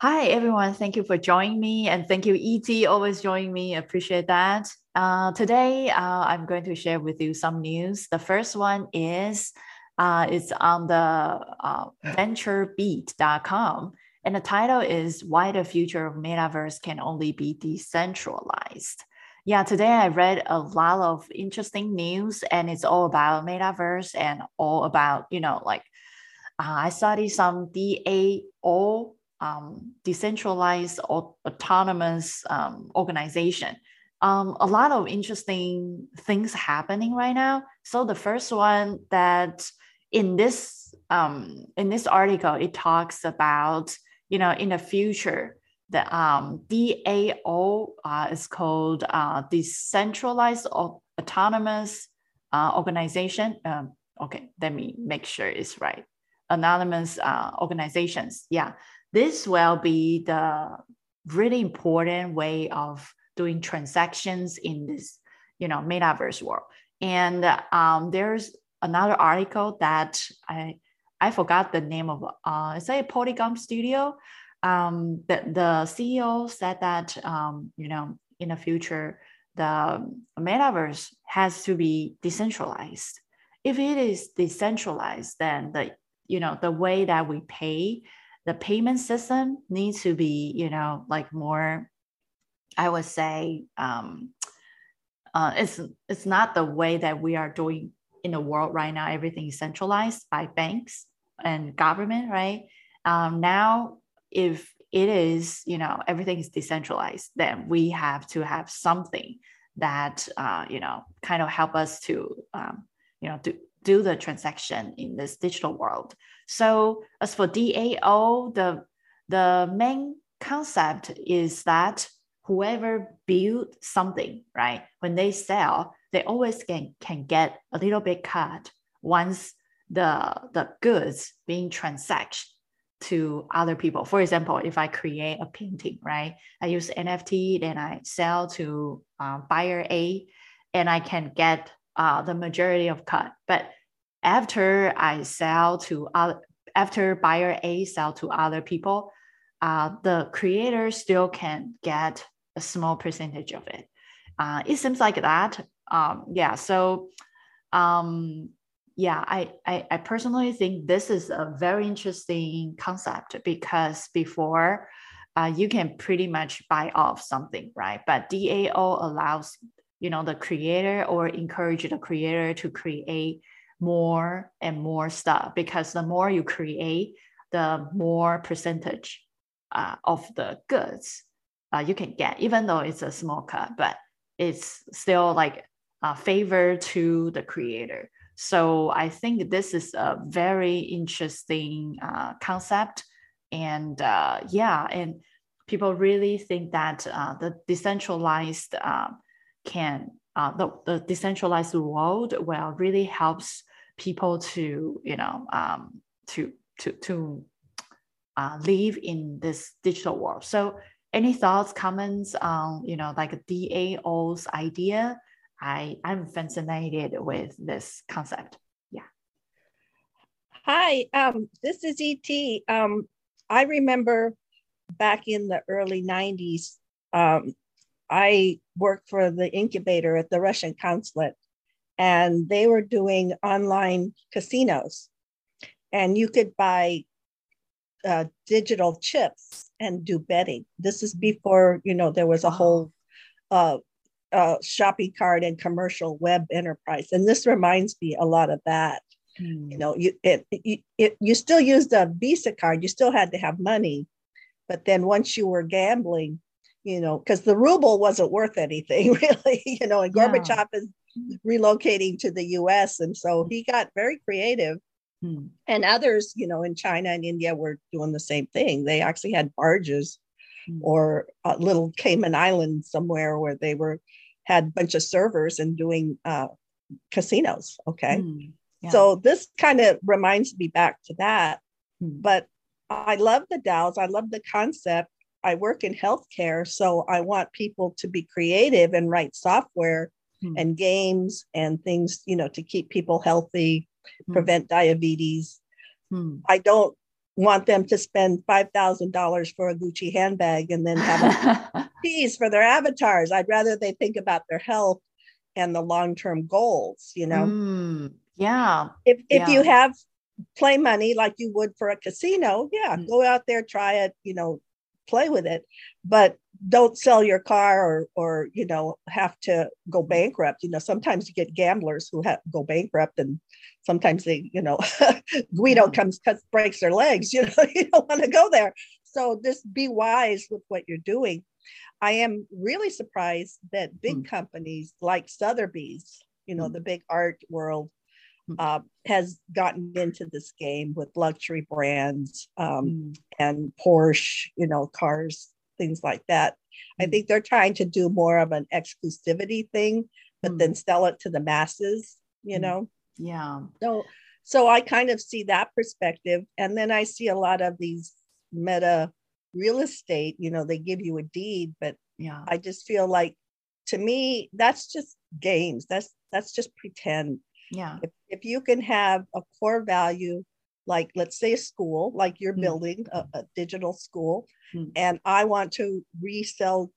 Hi, everyone. Thank you for joining me. And thank you, ET, always joining me. Appreciate that. Uh, today, uh, I'm going to share with you some news. The first one is uh, it's on the uh, venturebeat.com. And the title is Why the Future of Metaverse Can Only Be Decentralized. Yeah, today I read a lot of interesting news, and it's all about metaverse and all about, you know, like I studied some DAO, um, decentralized autonomous um, organization. Um, a lot of interesting things happening right now. So the first one that in this um, in this article, it talks about you know in the future the um, DAO uh, is called uh, decentralized autonomous uh, organization. Um, okay, let me make sure it's right. Anonymous uh, organizations. Yeah, this will be the really important way of doing transactions in this, you know, metaverse world. And um, there's another article that I I forgot the name of. Uh, it's a Polygon Studio um, the, the CEO said that, um, you know, in the future, the metaverse has to be decentralized. If it is decentralized, then the, you know, the way that we pay, the payment system needs to be, you know, like more, I would say, um, uh, it's it's not the way that we are doing in the world right now. Everything is centralized by banks and government, right? Um, now if it is, you know, everything is decentralized, then we have to have something that, uh, you know, kind of help us to, um, you know, to do the transaction in this digital world. So as for DAO, the the main concept is that whoever build something, right, when they sell, they always can can get a little bit cut once the the goods being transacted to other people. For example, if I create a painting, right, I use NFT, then I sell to uh, buyer A, and I can get uh, the majority of cut. But after I sell to other, after buyer A sell to other people, uh, the creator still can get a small percentage of it. Uh, it seems like that. Um, yeah. So um, yeah, I, I, I personally think this is a very interesting concept because before uh, you can pretty much buy off something, right? But DAO allows you know the creator or encourage the creator to create more and more stuff because the more you create, the more percentage uh, of the goods uh, you can get, even though it's a small cut, but it's still like a favor to the creator. So I think this is a very interesting uh, concept. And uh, yeah, and people really think that uh, the decentralized uh, can, uh, the, the decentralized world will really helps people to, you know, um, to, to, to uh, live in this digital world. So any thoughts, comments on, you know, like a DAO's idea I, I'm fascinated with this concept. Yeah. Hi, um, this is ET. Um, I remember back in the early 90s, um, I worked for the incubator at the Russian consulate, and they were doing online casinos. And you could buy uh, digital chips and do betting. This is before, you know, there was a whole uh, uh, shopping cart and commercial web enterprise. And this reminds me a lot of that. Mm. You know, you it, it, it you still used a Visa card, you still had to have money, but then once you were gambling, you know, because the ruble wasn't worth anything really, you know, and Gorbachev yeah. is relocating to the US. And so he got very creative. Mm. And others, you know, in China and India were doing the same thing. They actually had barges mm. or a little Cayman Island somewhere where they were had a bunch of servers and doing uh, casinos. Okay. Mm, yeah. So this kind of reminds me back to that. Mm. But I love the DAOs. I love the concept. I work in healthcare. So I want people to be creative and write software mm. and games and things, you know, to keep people healthy, hmm. prevent diabetes. Hmm. I don't want them to spend $5,000 for a Gucci handbag and then have fees for their avatars. I'd rather they think about their health and the long-term goals, you know. Mm, yeah. If if yeah. you have play money like you would for a casino, yeah, Mm. go out there, try it, you know, play with it. But don't sell your car or or you know have to go bankrupt. You know, sometimes you get gamblers who have go bankrupt and sometimes they, you know, Guido comes cuts breaks their legs, you know, you don't want to go there. So just be wise with what you're doing. I am really surprised that big Mm. companies like Sotheby's, you know, Mm. the big art world, Mm. Uh, has gotten into this game with luxury brands um, Mm, and Porsche, you know, cars, things like that. I Mm. think they're trying to do more of an exclusivity thing, but Mm. then sell it to the masses, you Mm. know. yeah. So, so I kind of see that perspective, and then I see a lot of these meta real estate. You know, they give you a deed, but Yeah. I just feel like, to me, that's just games. That's that's just pretend. Yeah. If if you can have a core value, like let's say a school, like you're Mm. building a, a digital school, Mm. and I want to resell.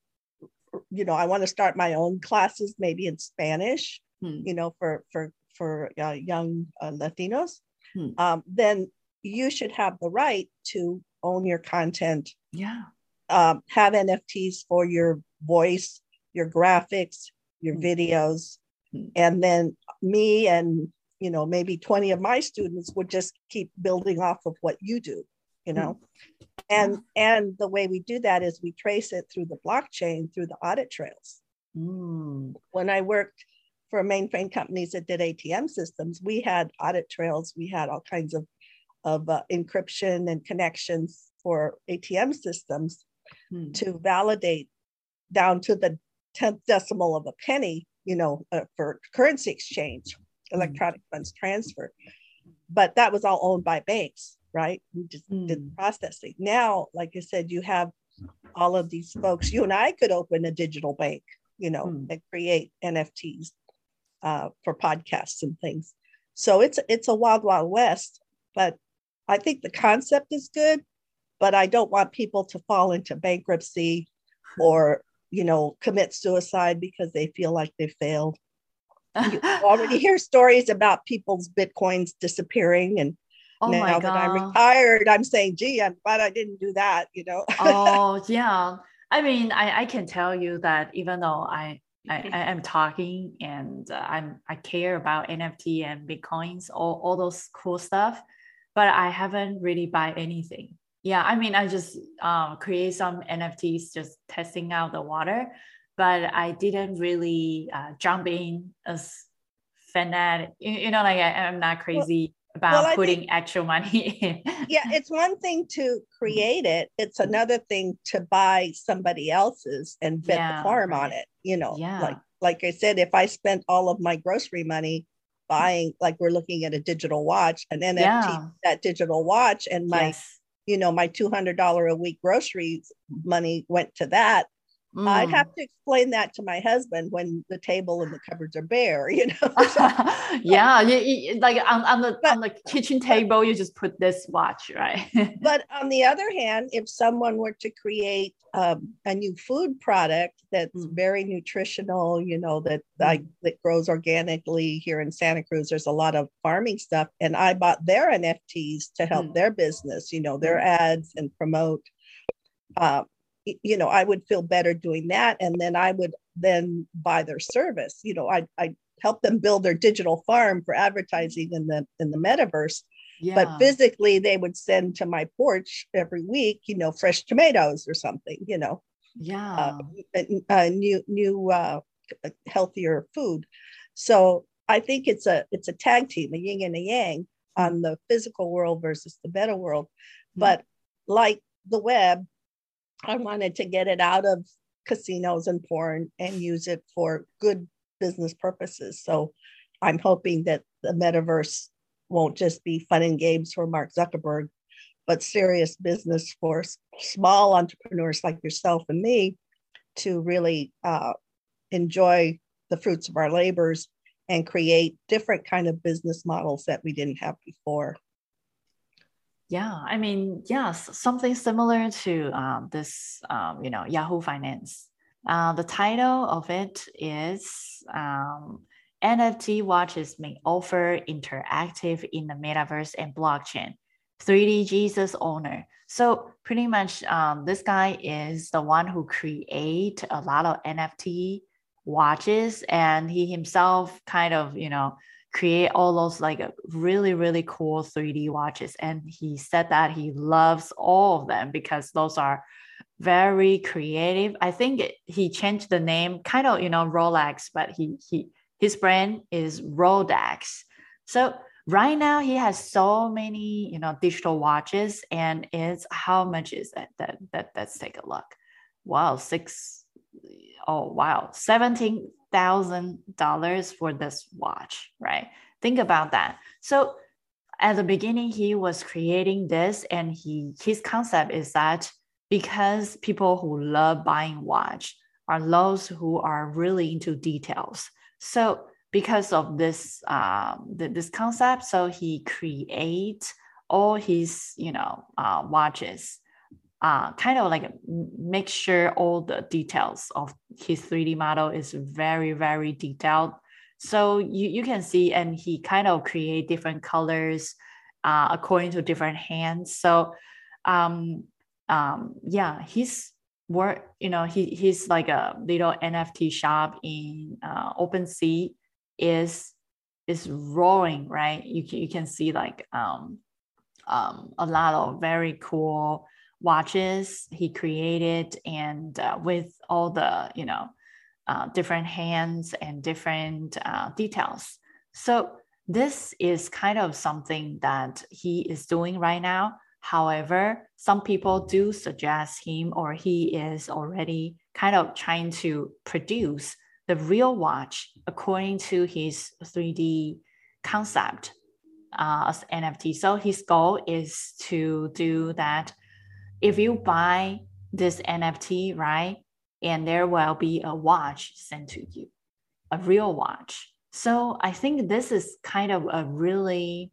You know, I want to start my own classes, maybe in Spanish Mm, you know, for for for uh, young uh, Latinos, Hmm. um, then you should have the right to own your content, Yeah. um, have NFTs for your voice, your graphics, your Hmm. videos, Hmm. and then me and you know maybe twenty of my students would just keep building off of what you do, you Hmm. know. And and the way we do that is we trace it through the blockchain through the audit trails Mm, when I worked for mainframe companies that did ATM systems, we had audit trails. We had all kinds of of uh, encryption and connections for ATM systems mm, to validate down to the tenth decimal of a penny. You know, uh, for currency exchange, electronic funds transfer. But that was all owned by banks, right? We just did the Mm. processing. Now, like I said, you have all of these folks. You and I could open a digital bank, you know, Mm. and create NFTs uh, for podcasts and things. So it's it's a wild, wild west. But I think the concept is good, but I don't want people to fall into bankruptcy or you know commit suicide because they feel like they failed. You already hear stories about people's bitcoins disappearing and oh now that I'm retired, I'm saying, gee, I'm glad I didn't do that, you know. oh yeah. I mean, I, I can tell you that even though I I, I am talking and uh, I'm I care about NFT and bitcoins, all, all those cool stuff, but I haven't really buy anything. Yeah, I mean, I just um, create some NFTs, just testing out the water, but I didn't really uh, jump in as fanatic. You, you know, like I, I'm not crazy about well, putting actual money in. yeah, it's one thing to create it, it's another thing to buy somebody else's and bet Yeah, the farm on it. You know, Yeah. like like I said, if I spent all of my grocery money buying, like we're looking at a digital watch, an NFT, Yeah. that digital watch, and my yes. You know my two hundred dollar a week groceries money went to that. I'd Mm. have to explain that to my husband when the table and the cupboards are bare. You know, yeah, you, you- like on, on the But- on the kitchen table, you just put this watch, right? but on the other hand, if someone were to create um, a new food product that's Mm. very nutritional, you know, that like that grows organically here in Santa Cruz, there's a lot of farming stuff, and I bought their NFTs to help Mm. their business, you know, their ads and promote. Uh, you know, I would feel better doing that, and then I would then buy their service. You know, I I help them build their digital farm for advertising in the in the metaverse yeah. but physically they would send to my porch every week you know fresh tomatoes or something you know yeah. uh, a, a new new uh, healthier food so i think it's a it's a tag team a yin and a yang on the physical world versus the meta world Mm. but like the web i wanted to get it out of casinos and porn and use it for good business purposes. So i'm hoping that the metaverse won't just be fun and games for mark zuckerberg but serious business for small entrepreneurs like yourself and me to really uh, enjoy the fruits of our labors and create different kind of business models that we didn't have before Yeah, I mean, yes, something similar to um, this, um, you know, Yahoo Finance. Uh, the title of it is um, NFT watches may offer interactive in the metaverse and blockchain. 3D Jesus owner. So pretty much, um, this guy is the one who create a lot of NFT watches, and he himself kind of, you know, create all those like really really cool 3D watches. And he said that he loves all of them because those are very creative. I think he changed the name, kind of you know Rolex, but he he his brand is Rolex. So right now he has so many you know digital watches, and it's how much is that? That that let's take a look. Wow, six oh wow, seventeen thousand dollars for this watch, right? Think about that. So at the beginning, he was creating this, and he his concept is that because people who love buying watch are those who are really into details. So because of this um, this concept, so he create all his you know uh, watches, uh, kind of like make sure all the details of his 3D model is very very detailed. So you, you can see, and he kind of create different colors uh, according to different hands. So um, um, yeah, he's work, you know, he he's like a little NFT shop in uh, OpenSea is is roaring, right? You you can see like um, um, a lot of very cool watches he created and uh, with all the you know uh, different hands and different uh, details so this is kind of something that he is doing right now However, some people do suggest him or he is already kind of trying to produce the real watch according to his 3D concept uh, as NFT. So his goal is to do that. If you buy this NFT, right, and there will be a watch sent to you, a real watch. So I think this is kind of a really,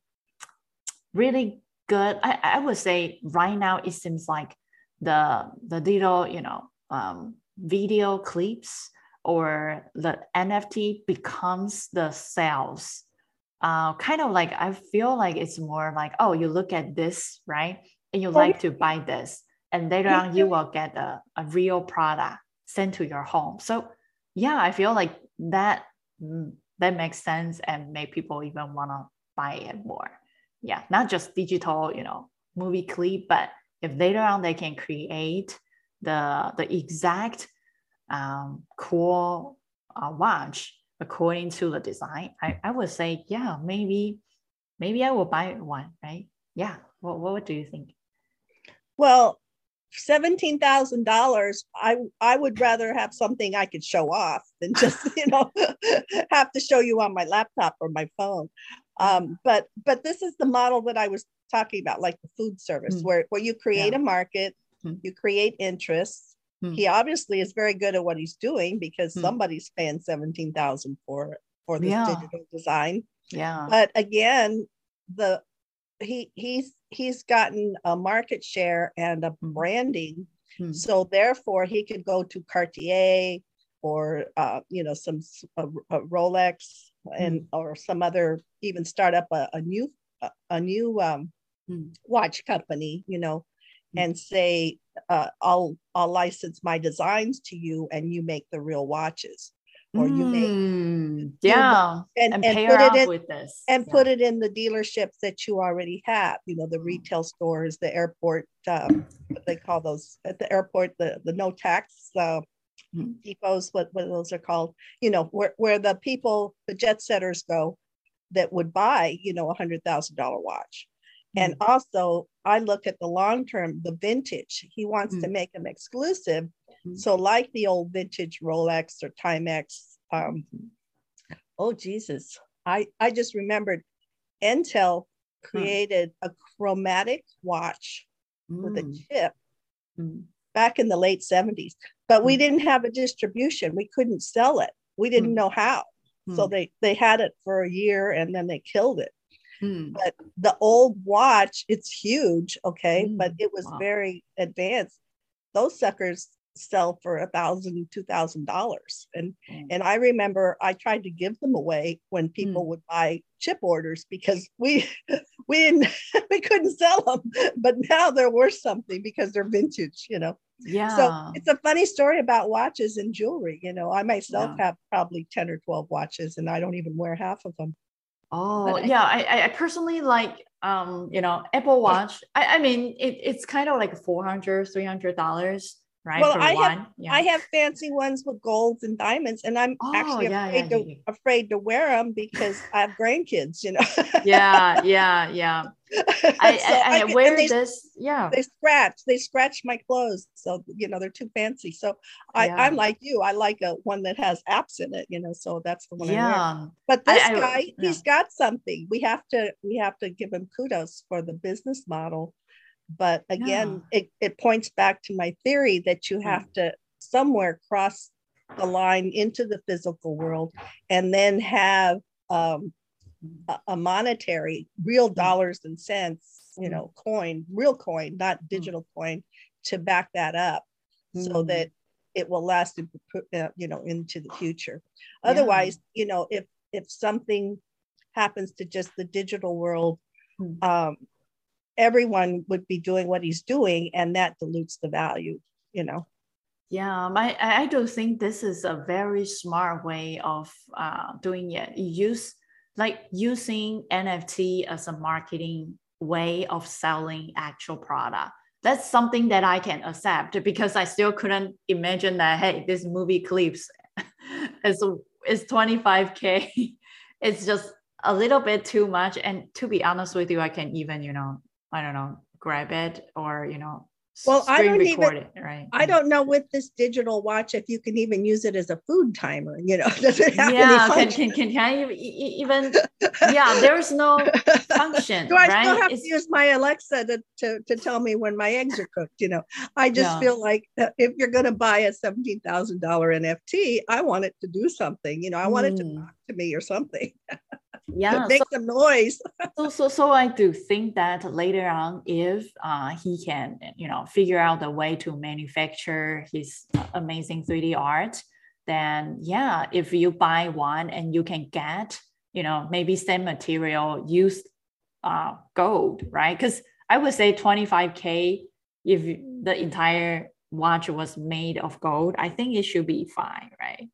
really good. I, I would say right now it seems like the the little you know um, video clips or the NFT becomes the sales. Uh, kind of like I feel like it's more like oh you look at this right and you like to buy this and later on you will get a, a real product sent to your home. So yeah, I feel like that mm, that makes sense and make people even want to buy it more yeah, not just digital, you know, movie clip, but if later on they can create the the exact um, cool uh, watch according to the design, I, I would say, yeah, maybe maybe I will buy one, right? Yeah. What what do you think? Well, seventeen thousand dollars, I I would rather have something I could show off than just you know have to show you on my laptop or my phone. Um, but but this is the model that I was talking about, like the food service, mm. where where you create yeah. a market, mm. you create interests. Mm. He obviously is very good at what he's doing because hmm. somebody's paying seventeen thousand for for this yeah. digital design. Yeah. But again, the he he's he's gotten a market share and a hmm. branding. Hmm. So therefore, he could go to Cartier or uh, you know some a, a Rolex and mm. or some other even start up a, a new a, a new um, mm. watch company you know mm. and say uh, i'll i'll license my designs to you and you make the real watches or you make hmm. yeah and, and, and put it in with this and yeah. put it in the dealerships that you already have you know the retail stores the airport um, what they call those at the airport the the no tax uh, mm-hmm. depots, what, what those are called, you know, where, where the people, the jet setters go that would buy, you know, a hundred thousand dollar watch. Mm-hmm. And also I look at the long term, the vintage. He wants mm-hmm. to make them exclusive. Mm-hmm. So like the old vintage Rolex or Timex. Um, oh Jesus. I, I just remembered Intel created a chromatic watch with a mm. chip mm back in the late 70s but we hmm. didn't have a distribution we couldn't sell it we didn't mm. know how mm. so hmm. they they had it for a year and then they killed it Mm. But the old watch, it's huge, okay, mm. but it was wow. very advanced. Those suckers sell for a thousand, two thousand dollars. And mm. and I remember I tried to give them away when people mm. would buy chip orders because we we didn't we couldn't sell them. But now they're worth something because they're vintage, you know. Yeah. So it's a funny story about watches and jewelry. You know, I myself yeah. have probably 10 or 12 watches and I don't even wear half of them. Oh yeah, I, I personally like um, you know, Apple Watch. I, I mean it, it's kind of like 400 300 dollars right? Well, I one. have yeah. I have fancy ones with golds and diamonds, and I'm oh, actually yeah, afraid yeah, to afraid to wear them because I have grandkids. You know. yeah, yeah, yeah. I, so I, I, wear they, this. Yeah. They scratch. They scratch my clothes, so you know they're too fancy. So I, I'm like you. I like a one that has apps in it. You know, so that's the one. Yeah. But this guy, he's got something. We have to we have to give him kudos for the business model but again yeah. it, it points back to my theory that you have to somewhere cross the line into the physical world and then have um, a, a, monetary real mm. dollars and cents you know coin real coin not mm. digital coin to back that up mm. so that it will last uh, you know into the future otherwise yeah. you know if if something happens to just the digital world um, everyone would be doing what he's doing and that dilutes the value you know? Yeah my i don't think this is a very smart way of uh, doing it. Use like using nft as a marketing way of selling actual product. That's something that i can accept because i still couldn't imagine that hey this movie clips is is 25k it's just a little bit too much and to be honest with you i can even you know I don't know, grab it or, you know, well i don't even it, right i don't know with this digital watch if you can even use it as a food timer you know does it have yeah can, can, can, can I even yeah there's no function do i right? still have it's, to use my alexa to, to, to tell me when my eggs are cooked you know i just feel like if you're going to buy a $17000 nft i want it to do something you know i want mm. it to hmm. talk to me or something yeah make so, some noise. So so so i do think that later on if uh, he can you know figure out a way to manufacture his amazing 3d art then yeah if you buy one and you can get you know maybe same material use uh, gold right? Because i would say 25k if the entire watch was made of gold i think it should be fine right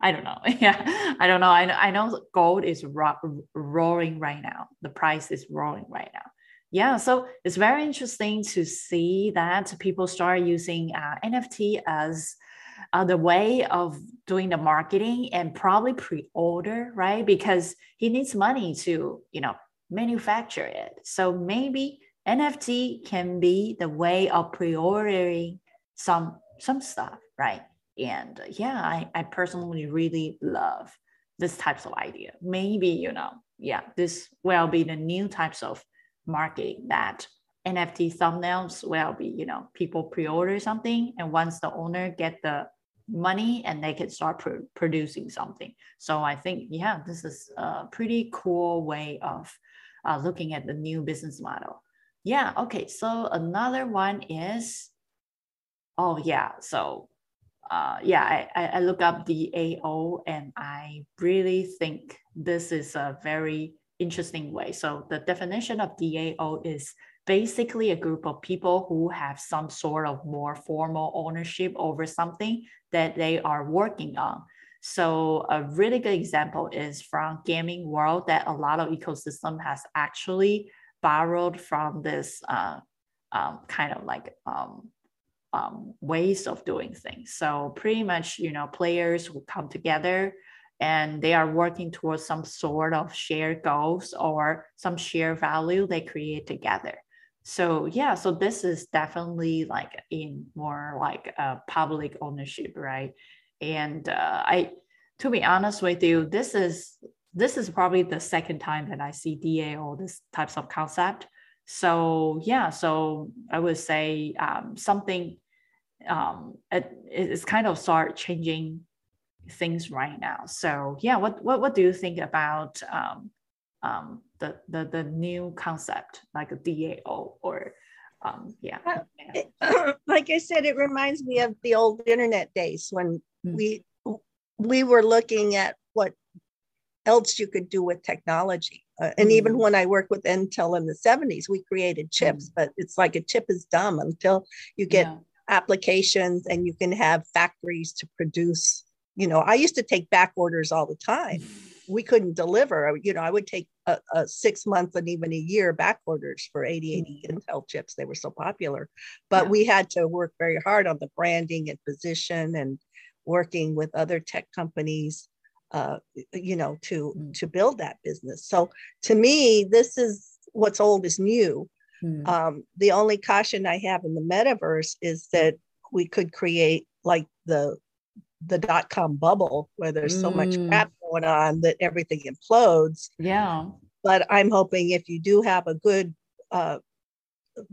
I don't know. Yeah, I don't know. I know, I know gold is ro- roaring right now. The price is roaring right now. Yeah, so it's very interesting to see that people start using uh, NFT as uh, the way of doing the marketing and probably pre-order, right? Because he needs money to, you know, manufacture it. So maybe NFT can be the way of pre-ordering some some stuff, right? And yeah, I, I personally really love this types of idea. Maybe, you know, yeah, this will be the new types of marketing that NFT thumbnails will be, you know, people pre-order something and once the owner get the money and they can start pro- producing something. So I think, yeah, this is a pretty cool way of uh, looking at the new business model. Yeah. Okay. So another one is, oh yeah. So uh, yeah, I, I look up DAO and I really think this is a very interesting way. So the definition of DAO is basically a group of people who have some sort of more formal ownership over something that they are working on. So a really good example is from gaming world that a lot of ecosystem has actually borrowed from this uh, um, kind of like um, um, ways of doing things. So pretty much, you know, players will come together and they are working towards some sort of shared goals or some shared value they create together. So yeah, so this is definitely like in more like public ownership, right? And uh, I, to be honest with you, this is this is probably the second time that I see DAO this types of concept. So yeah, so I would say um, something um, it, it's kind of start changing things right now. So yeah, what what what do you think about um, um, the, the the new concept like a DAO or um, yeah. Uh, like I said, it reminds me of the old internet days when mm. we we were looking at what else you could do with technology. Uh, and mm. even when I worked with Intel in the 70s, we created chips, mm. but it's like a chip is dumb until you get yeah. Applications and you can have factories to produce. You know, I used to take back orders all the time. We couldn't deliver. You know, I would take a, a six month and even a year back orders for 8080 mm. Intel chips. They were so popular. But yeah. we had to work very hard on the branding and position and working with other tech companies uh, you know to mm. to build that business so to me this is what's old is new mm. um, the only caution i have in the metaverse is that we could create like the the dot com bubble where there's mm. so much mm. crap going on that everything implodes yeah but i'm hoping if you do have a good uh,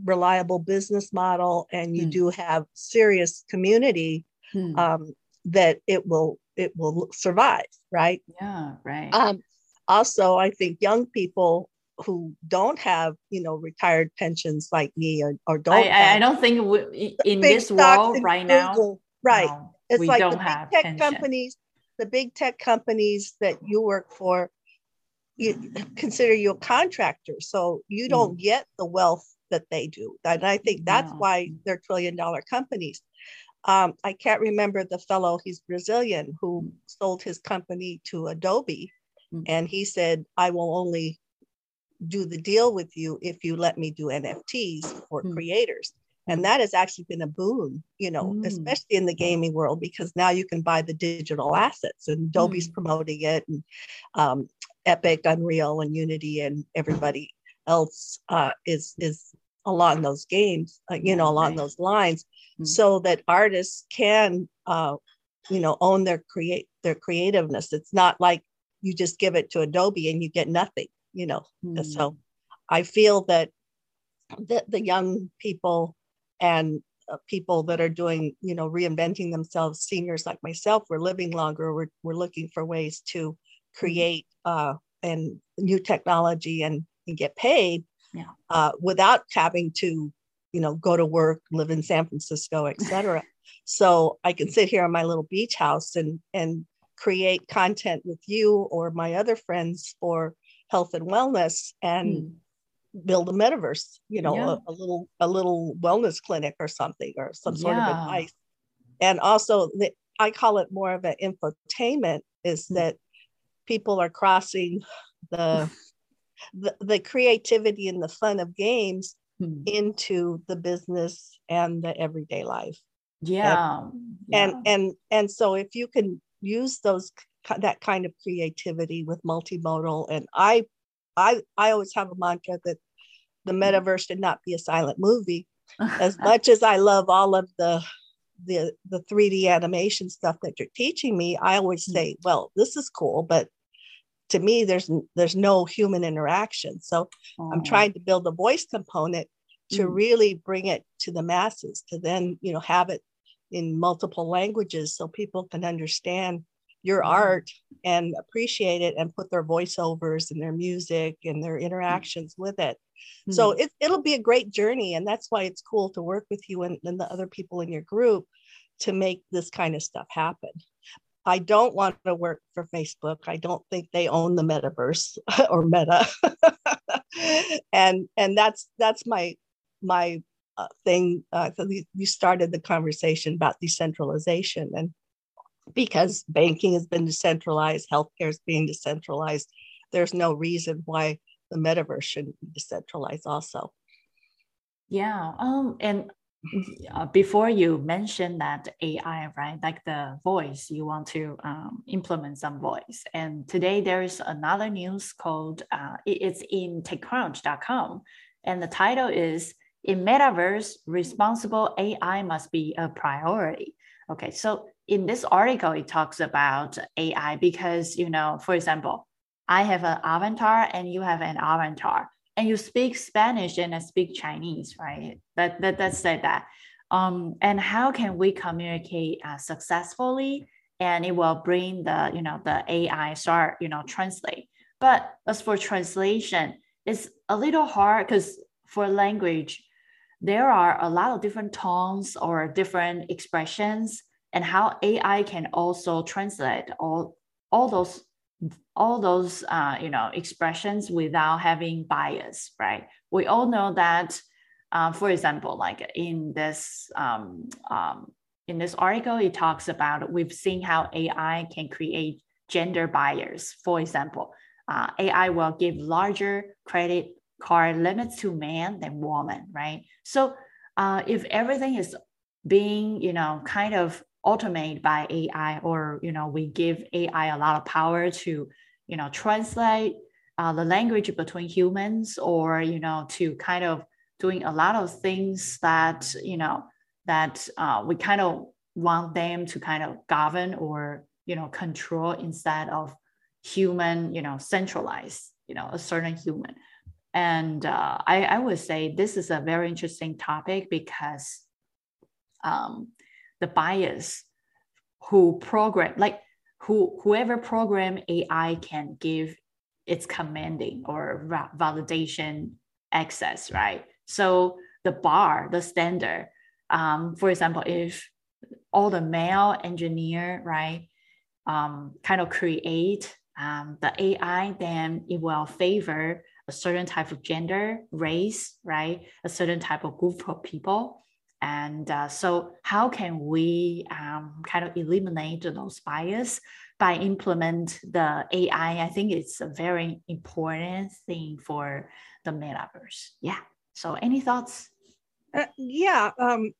reliable business model and you mm. do have serious community hmm. um, that it will it will survive right yeah right um, also i think young people who don't have you know retired pensions like me or, or don't I, I don't think we, in this world right Google, now right no, it's like the big tech pension. companies the big tech companies that you work for you consider you a contractor so you don't mm. get the wealth that they do and i think that's no. why they're trillion dollar companies um, I can't remember the fellow, he's Brazilian, who sold his company to Adobe. Mm-hmm. And he said, I will only do the deal with you if you let me do NFTs for mm-hmm. creators. And that has actually been a boon, you know, mm. especially in the gaming world, because now you can buy the digital assets and Adobe's mm. promoting it and um, Epic, Unreal, and Unity, and everybody else uh, is is along those games, uh, you know, along those lines, mm-hmm. so that artists can, uh, you know, own their create their creativeness. It's not like you just give it to Adobe and you get nothing, you know. Mm-hmm. So I feel that the, the young people and uh, people that are doing, you know, reinventing themselves, seniors like myself, we're living longer. We're, we're looking for ways to mm-hmm. create uh, and new technology and, and get paid yeah. uh, without having to, you know, go to work, live in San Francisco, etc. so I can sit here in my little beach house and and create content with you or my other friends for health and wellness and mm. build a metaverse, you know, yeah. a, a, little a little wellness clinic or something or some sort yeah. of advice. And also the, I call it more of an infotainment is mm. that people are crossing the the, the creativity and the fun of games hmm. into the business and the everyday life yeah and, yeah. and and and so if you can use those that kind of creativity with multimodal and i i i always have a mantra that the metaverse should not be a silent movie as much as i love all of the the the 3d animation stuff that you're teaching me i always hmm. say well this is cool but to me there's there's no human interaction so oh. i'm trying to build a voice component to mm. really bring it to the masses to then you know have it in multiple languages so people can understand your art and appreciate it and put their voiceovers and their music and their interactions with it mm. so it, it'll be a great journey and that's why it's cool to work with you and, and the other people in your group to make this kind of stuff happen I don't want to work for Facebook. I don't think they own the metaverse or Meta, and and that's that's my my uh, thing. Uh, so you started the conversation about decentralization, and because banking has been decentralized, healthcare is being decentralized. There's no reason why the metaverse shouldn't be decentralized, also. Yeah, um, and uh, before you mentioned that AI, right? Like the voice, you want to um, implement some voice. And today there's another news called, uh, it's in TechCrunch.com. And the title is In Metaverse, Responsible AI Must Be a Priority. Okay, so in this article, it talks about AI because, you know, for example, I have an avatar and you have an avatar and you speak Spanish and I speak Chinese, right? That, that let's that. Um, and how can we communicate uh, successfully? And it will bring the, you know, the AI start, you know, translate. But as for translation, it's a little hard because for language, there are a lot of different tones or different expressions, and how AI can also translate all all those all those uh, you know expressions without having bias, right? We all know that, uh, for example, like in this um, um, in this article, it talks about we've seen how AI can create gender bias. For example, uh, AI will give larger credit card limits to men than women, right? So uh, if everything is being, you know, kind of automated by AI, or you know, we give AI a lot of power to, you know, translate uh, the language between humans, or you know, to kind of doing a lot of things that you know that uh, we kind of want them to kind of govern or you know control instead of human you know centralized you know a certain human. And uh, I, I would say this is a very interesting topic because um, the bias who program like who whoever program ai can give its commanding or validation access right so the bar the standard um, for example if all the male engineer right um, kind of create um, the AI, then it will favor a certain type of gender, race, right? A certain type of group of people. And uh, so, how can we um, kind of eliminate those bias by implement the AI? I think it's a very important thing for the metaverse. Yeah. So, any thoughts? Uh, yeah. Um,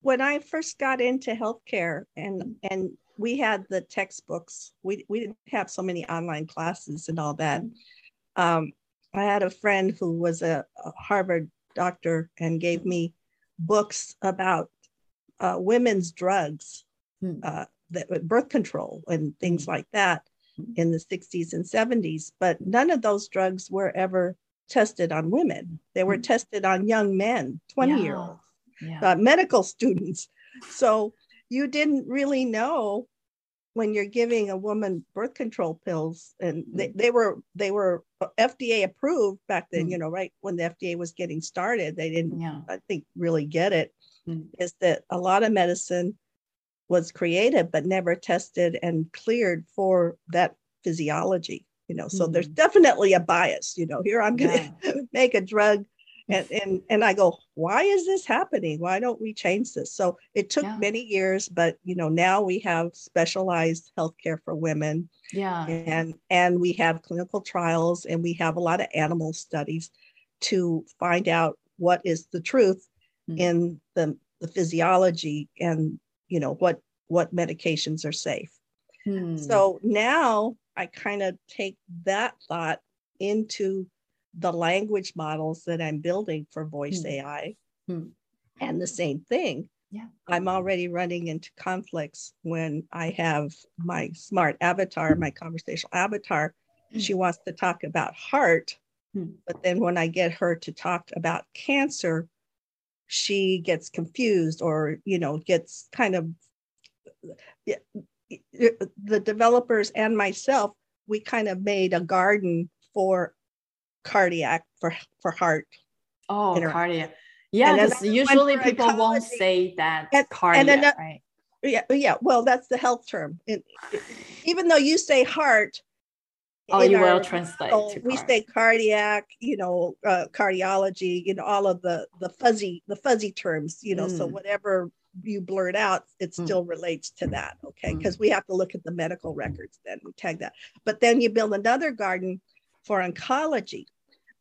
when I first got into healthcare and and we had the textbooks. We, we didn't have so many online classes and all that. Um, I had a friend who was a, a, Harvard doctor and gave me books about uh, women's drugs, hmm. uh, that, birth control and things like that hmm. in the 60s and 70s. But none of those drugs were ever tested on women. They were hmm. tested on young men, 20 yeah. year olds, yeah. uh, medical students. So you didn't really know when you're giving a woman birth control pills and they, mm. they were they were fda approved back then mm. you know right when the fda was getting started they didn't yeah. i think really get it. Mm. Is that a lot of medicine was created but never tested and cleared for that physiology you know so mm. there's definitely a bias you know here i'm to yeah. make a drug and and and i go why is this happening why don't we change this so it took yeah. many years but you know now we have specialized healthcare for women yeah and and we have clinical trials and we have a lot of animal studies to find out what is the truth mm-hmm. in the the physiology and you know what what medications are safe hmm. so now i kind of take that thought into the language models that I'm building for voice hmm. AI. Hmm. And the same thing. Yeah. I'm already running into conflicts when I have my smart avatar, my conversational avatar. Hmm. She wants to talk about heart. Hmm. But then when I get her to talk about cancer, she gets confused or, you know, gets kind of the developers and myself, we kind of made a garden for cardiac for for heart. Oh, cardiac. Yeah, because usually people won't say that and, cardiac, and then, right? Yeah, yeah. Well, that's the health term. It, it, even though you say heart, oh, you our, will translate. We say cardiac, you know, uh, cardiology, you know, all of the the fuzzy the fuzzy terms, you know. Mm. So whatever you blurt out, it mm. still mm. relates to that, okay? Because mm. we have to look at the medical records. Then we tag that. But then you build another garden for oncology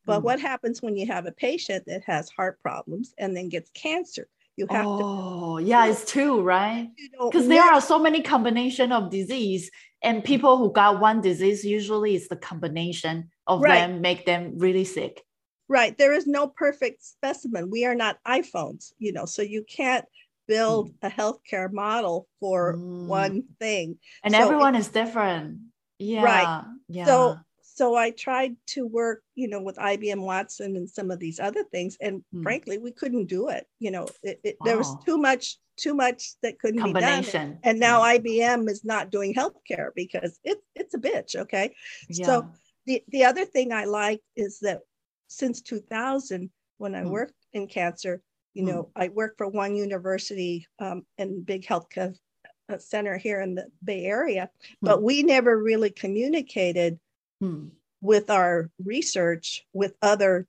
but mm. what happens when you have a patient that has heart problems and then gets cancer? You have oh, to. Oh, yeah, it's two, right? Because there are so many combination of disease, and people who got one disease usually it's the combination of right. them make them really sick. Right. There is no perfect specimen. We are not iPhones, you know, so you can't build mm. a healthcare model for mm. one thing. And so everyone it, is different. Yeah. Right. Yeah. So so I tried to work, you know, with IBM Watson and some of these other things, and Hmm. frankly, we couldn't do it. You know, it, it, there was too much, too much that couldn't be done. Combination. And now IBM is not doing healthcare because it's it's a bitch. Okay. yeah. So the, the other thing I like is that since 2000, when I Hmm. worked in cancer, you Hmm. know, I worked for one university um, and big health uh, center here in the Bay Area, but Hmm. we never really communicated Hmm. with our research with other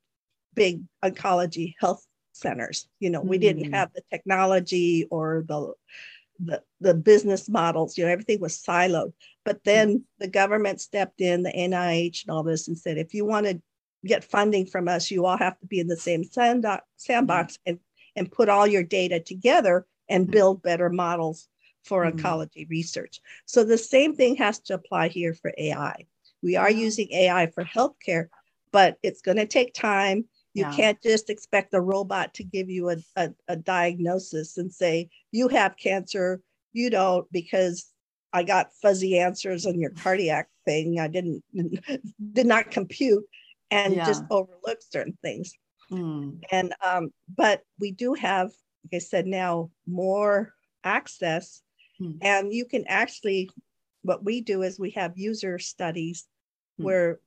big oncology health centers. You know, we didn't Mm. have the technology or the the the business models. You know, everything was siloed. But then the government stepped in, the NIH and all this, and said, if you want to get funding from us, you all have to be in the same sandbox and and put all your data together and Mm. build better models for Mm. oncology research. So the same thing has to apply here for AI. We are using AI for healthcare, but it's going to take time. You Yeah. can't just expect a robot to give you a, a, a diagnosis and say, you have cancer, you don't, because I got fuzzy answers on your cardiac thing. I didn't, did not compute and just Yeah. overlook certain things. Hmm. And, um, but we do have, like I said, now more access Hmm. and you can actually, what we do is we have user studies Hmm. where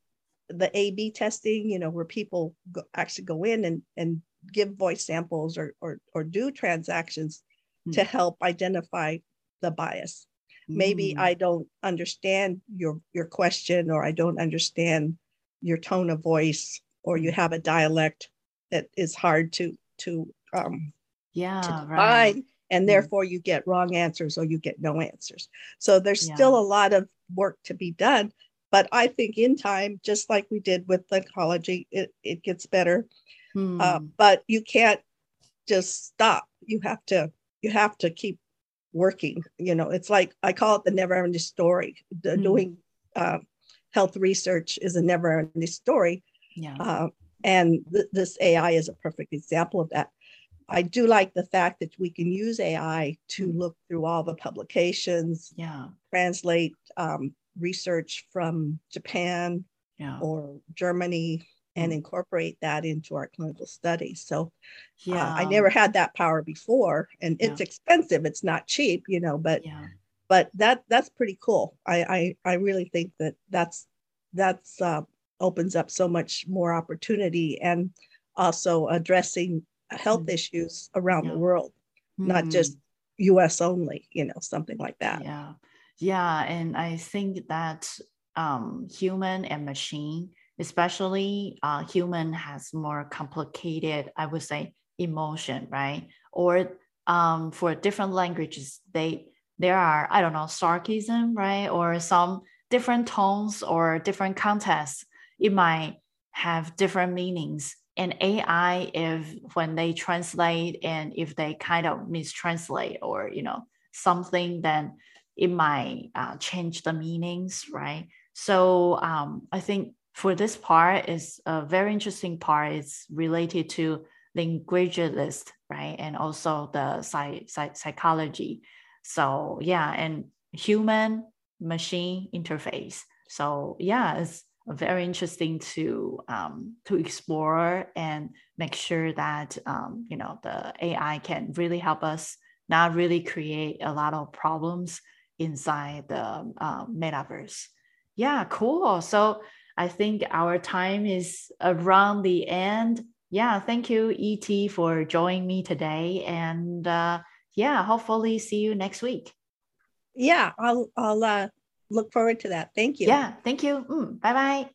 the A B testing, you know, where people go, actually go in and, and give voice samples or, or, or do transactions to Hmm. help identify the bias. Maybe Hmm. I don't understand your, your question or I don't understand your tone of voice or you Hmm. have a dialect that is hard to, to, um, to yeah define right and Mm. therefore you get wrong answers or you get no answers so there's Yeah. still a lot of work to be done but i think in time just like we did with oncology it, it gets better uh, Hmm. but you can't just stop you have to you have to keep working you know it's like i call it the never ending story the, Mm. doing uh, health research is a never ending story yeah uh, and th- this AI is a perfect example of that. I do like the fact that we can use AI to Mm. look through all the publications, yeah translate um, research from Japan yeah or Germany, and Mm. incorporate that into our clinical studies. So uh, yeah I never had that power before, and it's expensive. It's not cheap, you know, but yeah but that that's pretty cool. I I, I really think that that's that's uh, opens up so much more opportunity and also addressing health Mm. issues around Yeah. the world, not Hmm. just U.S. only. You know, something like that. Yeah, yeah, and I think that um, human and machine, especially uh, human, has more complicated, I would say, emotion, right? Or um, for different languages, they there are I don't know sarcasm, right, or some different tones or different contexts. It might have different meanings. And AI, if when they translate and if they kind of mistranslate or you know something, then it might uh, change the meanings, right? So um, I think for this part is a very interesting part. It's related to linguist, right, and also the psy- psychology. So yeah, and human machine interface. So yeah, it's very interesting to um, to explore and make sure that um, you know the AI can really help us not really create a lot of problems inside the um, metaverse. Yeah, cool. So I think our time is around the end. Yeah, thank you, ET, for joining me today, and uh, yeah, hopefully see you next week. Yeah, I'll I'll uh, look forward to that. Thank you. Yeah, thank you. Mm, bye bye.